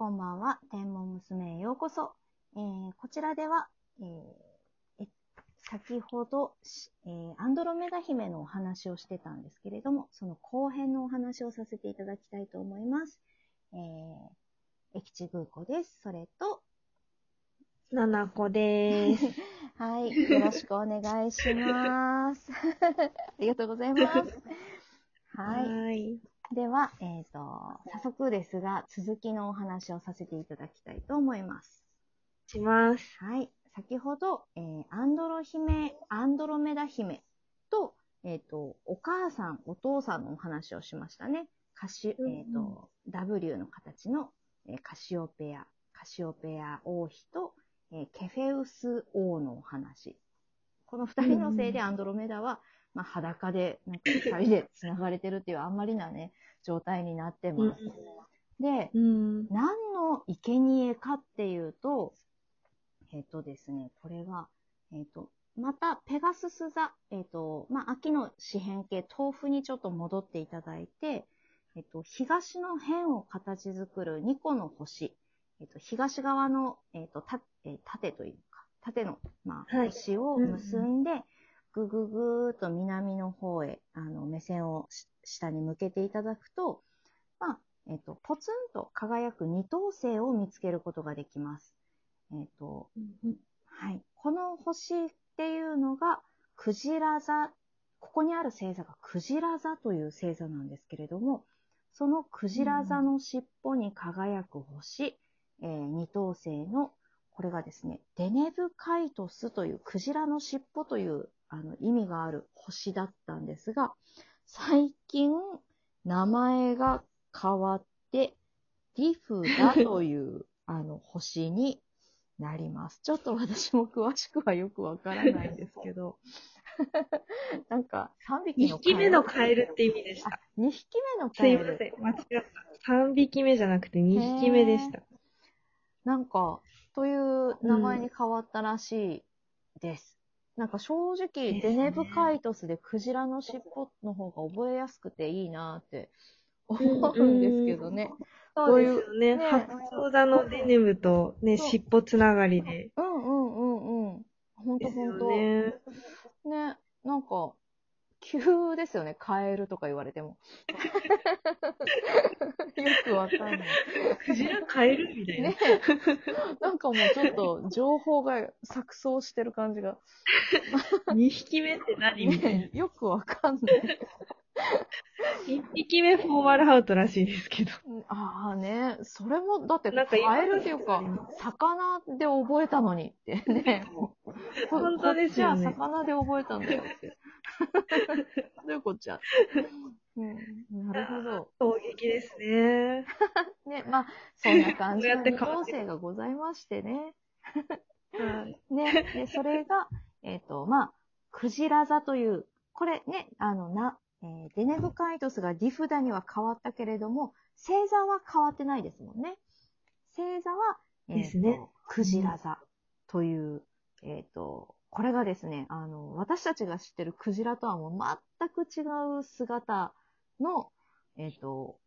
こんばんは。天文娘へようこそ。えーこちらでは、えーえ先ほど、しえーアンドロメダ姫のお話をしてたんですけれども、その後編のお話をさせていただきたいと思います。えー、駅地空子です。それと、ななこでーす。はい、よろしくお願いします。ありがとうございます。はい。ーい。では、えっ、と、早速ですが、続きのお話をさせていただきたいと思います。します。はい。先ほど、えーアンドロ姫、アンドロメダ姫と、えっ、と、お母さん、お父さんのお話をしましたね。カシ、うんうんえっ、と、W の形の、えーカシオペア、カシオペア王妃と、えーケフェウス王のお話。この二人のせいでアンドロメダは、まあ、裸で、なんか二人で繋がれてるっていうあんまりなね、状態になってます。で、うん。何の生贄かっていうと、えっ、とですね、これが、えっ、と、また、ペガスス座、えっ、と、まあ、秋の四辺形、豆腐にちょっと戻っていただいて、えっ、と、東の辺を形作る2個の星、えっ、と、東側の、えっ、と、た、えー縦というか、縦の、まあ、はい星を結んで、ぐぐぐーっと南の方へ、あの、目線をし下に向けていただくと、まあ、えっ、と、ポツンと輝く二等星を見つけることができます。えっ、と、はい。この星っていうのが、クジラ座、ここにある星座がクジラ座という星座なんですけれども、そのクジラ座の尻尾に輝く星、えー二等星の、これがですね、デネブカイトスというクジラの尻尾というあの意味がある星だったんですが、最近名前が変わって、ディフダという あの星になります。ちょっと私も詳しくはよくわからないんですけど、なんか3匹2の匹目のカエルって意味でしあた。、2匹目のすカエル。いません。間違った。3匹目じゃなくて2匹目でした。なんか、という名前に変わったらしいです。なんか正直、ねデネブカイトスでクジラの尻尾の方が覚えやすくていいなって思うんですけどね。そうですよね。ね白鳥座のデネムとね、尻尾つながりで。うんうんうんうん。ほんとほんと。ね。ね、なんか、急ですよね、カエルとか言われても。よくわかんない。クジラカエルみたいな。ねなんかもうちょっと情報が錯綜してる感じが。2匹目って何みたいな。ね、よくわかんない。1匹目フォーマルハウトらしいですけど。ああね、それも、だって、カエルっていうか、魚で覚えたのにってね。本当ですよねこっちは魚で覚えたんだよって。どういうこっちゃ？うん、なるほど。衝撃ですね。ね、まあ、そんな感じの こうやって二等変わって星がございましてね。はい。ね、で、それが、えっ、と、まあ、クジラ座という、これね、あの、な、えーデネブカイトスがディフダには変わったけれども、星座は変わってないですもんね。星座は、えーとですねクジラ座という、えっ、と、これがですね、あの、私たちが知ってるクジラとはもう全く違う姿の、えっ、と、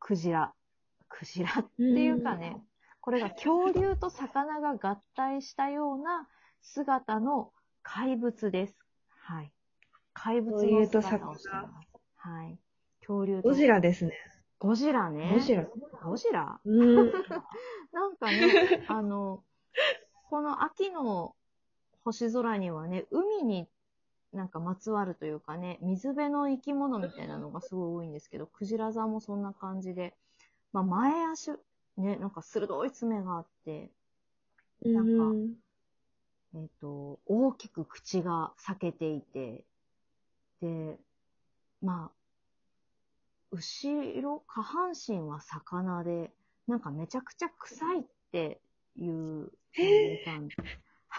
クジラ。クジラっていうかね、これが恐竜と魚が合体したような姿の怪物です。はい。怪物の姿をしています。はい。恐竜と。ゴジラですね。ゴジラね。ゴジラ。ゴジラ？うん。なんかね、あの、この秋の星空にはね、海になんかまつわるというかね、水辺の生き物みたいなのがすごい多いんですけど、クジラ座もそんな感じで、まあ前足、ね、なんか鋭い爪があって、なんかうんえっ、と、大きく口が裂けていて、で、まあ、後ろ、下半身は魚で、なんかめちゃくちゃ臭いっていう感じ。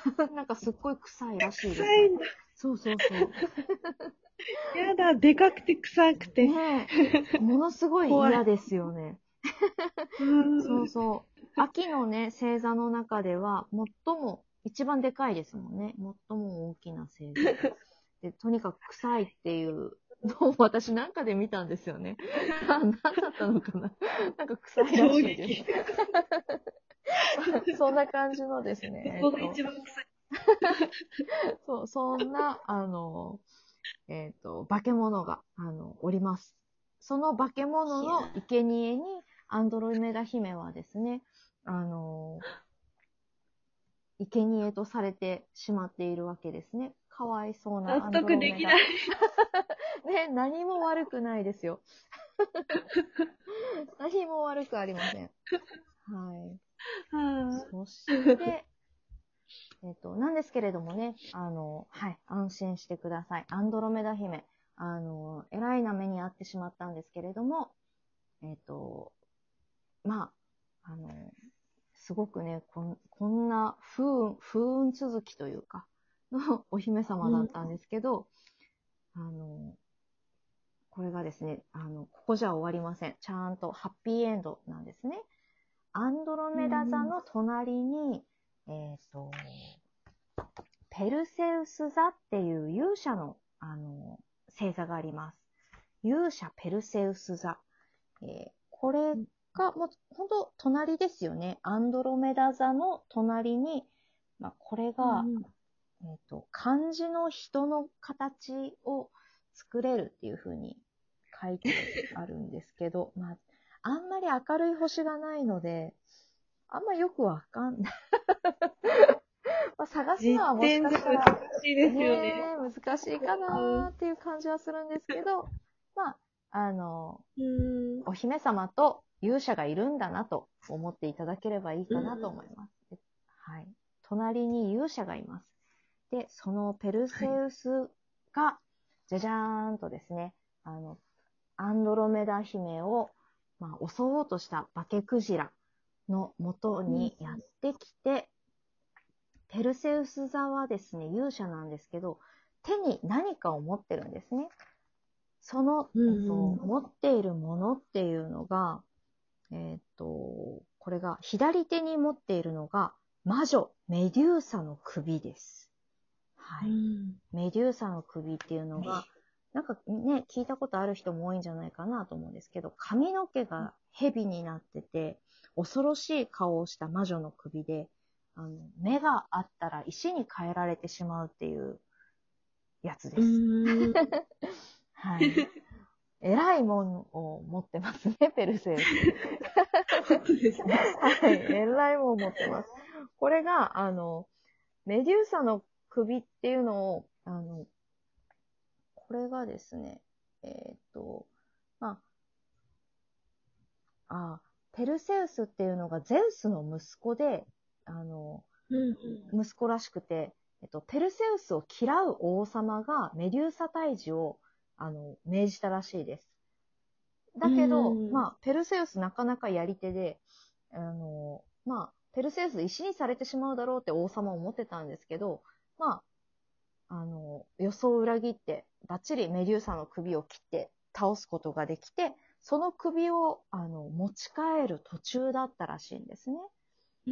なんかすっごい臭いらしいです。臭いんだ。そうそうそう。やだ、でかくて臭くて。ねえ、ものすごい嫌ですよね。うんそうそう。秋のね、星座の中では、最も、一番でかいですもんね。最も大きな星座。で、とにかく臭いっていうどうも私なんかで見たんですよね。あ、なんだったのかな。なんか臭いらしいです。そんな感じのですね。ここが一番臭い。そう、そんな、あの、えっ、と、化け物が、あの、おります。その化け物の生贄に、アンドロメダ姫はですね、あの、生贄とされてしまっているわけですね。かわいそうなア納ンドロメダ。得できない。ね、何も悪くないですよ。何も悪くありません。はい。そして、えっ、と、なんですけれどもね、あの、はい、安心してください。アンドロメダ姫、あの、えらいな目に遭ってしまったんですけれども、えっ、と、まあ、あの、すごくね、こんこんな不運、不運続きというか、のお姫様だったんですけど、あの、これがですね、あの、ここじゃ終わりません。ちゃんとハッピーエンドなんですね。アンドロメダ座の隣に、えっ、と、ペルセウス座っていう勇者の、あの、星座があります。勇者ペルセウス座。えーこれが、もう、本当隣ですよね。アンドロメダ座の隣に、まあ、これが、えっ、と、漢字の人の形を作れるっていう風に書いてあるんですけど、まあ、あんまり明るい星がないので、あんまよくわかんない。まあ、探すのはもしかしたら、難しいですよね。ねえ難しいかなっていう感じはするんですけど、まあ、あの、うん。お姫様と勇者がいるんだなと思っていただければいいかなと思います。ではい。隣に勇者がいます。で、そのペルセウスが、じゃじゃーんとですね、あの、アンドロメダ姫を、まあ、襲おうとした化けクジラの元にやってきて、ペルセウス座はですね、勇者なんですけど、手に何かを持ってるんですね。その、と、持っているものっていうのが、えっと、これが、左手に持っているのが、魔女、メデューサの首です。はい。メデューサの首っていうのが、なんかね、聞いたことある人も多いんじゃないかなと思うんですけど、髪の毛が蛇になってて、恐ろしい顔をした魔女の首で、あの、目があったら石に変えられてしまうっていうやつです。うん。はい。偉いもんを持ってますね、ペルセウス。本当ですね。はい、偉いもん持ってます。これが、あの、メデューサの首っていうのを、あの、これがですね、えーっと、まあ、あ、ペルセウスっていうのがゼウスの息子で、あの、うん。息子らしくて、えっと、ペルセウスを嫌う王様がメデューサ退治を、あの、命じたらしいです。だけど、うんまあ、ペルセウスなかなかやり手で、あの、まあ、ペルセウス石にされてしまうだろうって王様は思ってたんですけど、まあ、あの、予想を裏切って、バッチリメデューサの首を切って倒すことができて、その首を、あの、持ち帰る途中だったらしいんですね。う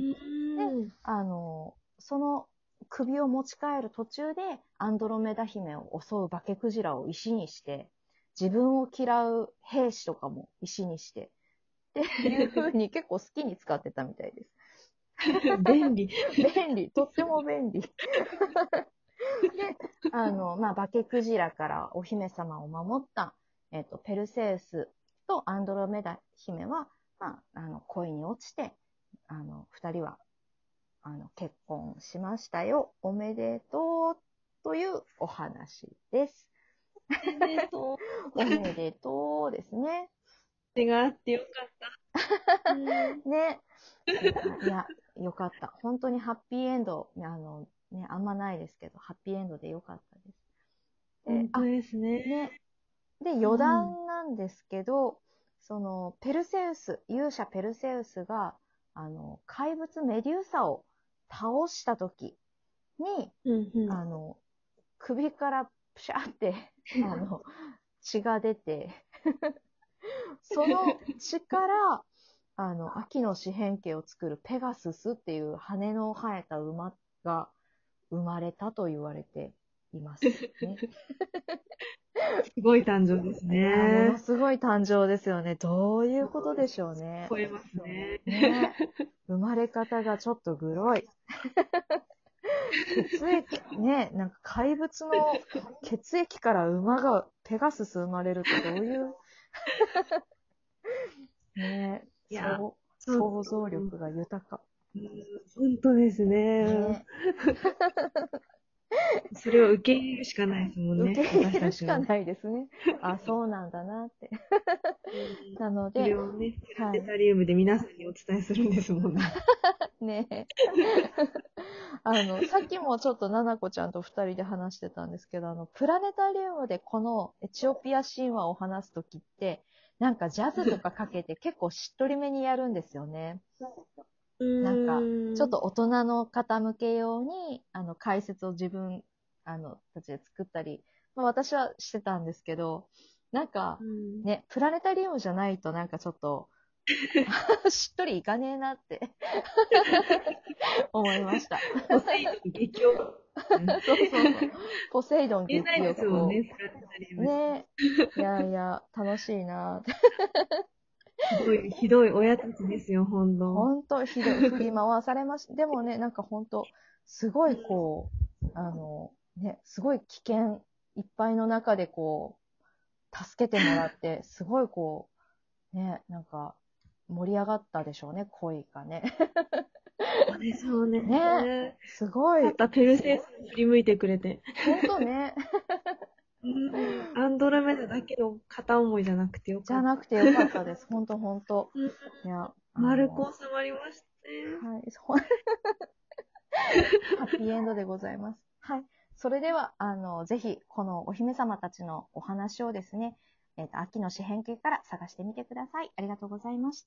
ん。あの、その首を持ち帰る途中で、アンドロメダ姫を襲う化けクジラを石にして、自分を嫌う兵士とかも石にして、っていう風に結構好きに使ってたみたいです。便利。便利、とっても便利。で、あの、まあ、化けクジラからお姫様を守った、えっ、と、ペルセウスとアンドロメダ姫は、まあ、あの、恋に落ちて、あの、二人は、あの、結婚しましたよ。おめでとう、というお話です。おめでとう。おめでとうですね。手があってよかった。う んね。いや、よかった。本当にハッピーエンド、あの、ね、あんまないですけど、ハッピーエンドでよかったです。で本当ですね。ね。で、余談なんですけど、その、ペルセウス、勇者ペルセウスが、あの、怪物メデューサを倒した時に、うんうん。あの、首からプシャーって、あの、血が出て、その血から、あの、秋の四辺形を作るペガススっていう羽の生えた馬が生まれたと言われています、ね。すごい誕生ですいやもねの。すごい誕生ですよね。どういうことでしょうね。超えますね。ね生まれ方がちょっとグロい。血液、ね、なんか怪物の血液から馬が、ペガスス生まれるってどういう、ねいやそうそう想像力が豊か。うん本当ですね。ね、それを受け入れるしかないですもんね。受け入れるしかい。ないですね。あ、そうなんだなって。なのそれで、をね、リウムで皆さんにお伝えするんですもんね。ね あの、さっきもちょっとななこちゃんと二人で話してたんですけど、あの、プラネタリウムでこのエチオピア神話を話すときって、なんかジャズとかかけて結構しっとりめにやるんですよね。なんかかちょっと大人の方向け用に、あの、解説を自分、あの、たちで作ったり、まあ私はしてたんですけど、なんか、うんね、プラネタリウムじゃないとなんかちょっと、しっとりいかねえなって思いました。ポセイドン激強。そうそうそう。ポセイドン激見えないですもんをね。ねいやいや、楽しいなって。ひどい、ひどい親たちですよ、ほんと。ほんとひどい。振り回されました。でもね、なんかほんと、すごいこう、あの、ね、すごい危険いっぱいの中でこう、助けてもらって、すごいこう、ね、なんか、盛り上がったでしょうね、恋がね。そうでしょうね。ねすごいま、たペルセウスに振り向いてくれて。ほんとね、うんアンドロメダだけど片思いじゃなくてよかった。じゃなくてよかったです。ほんとほんと。うんいや、あの丸く収まりましたね。はい、そう。ハッピーエンドでございます。はい。それでは、あの、ぜひ、このお姫様たちのお話をですね、えっ、と、秋の四辺形から探してみてください。ありがとうございました。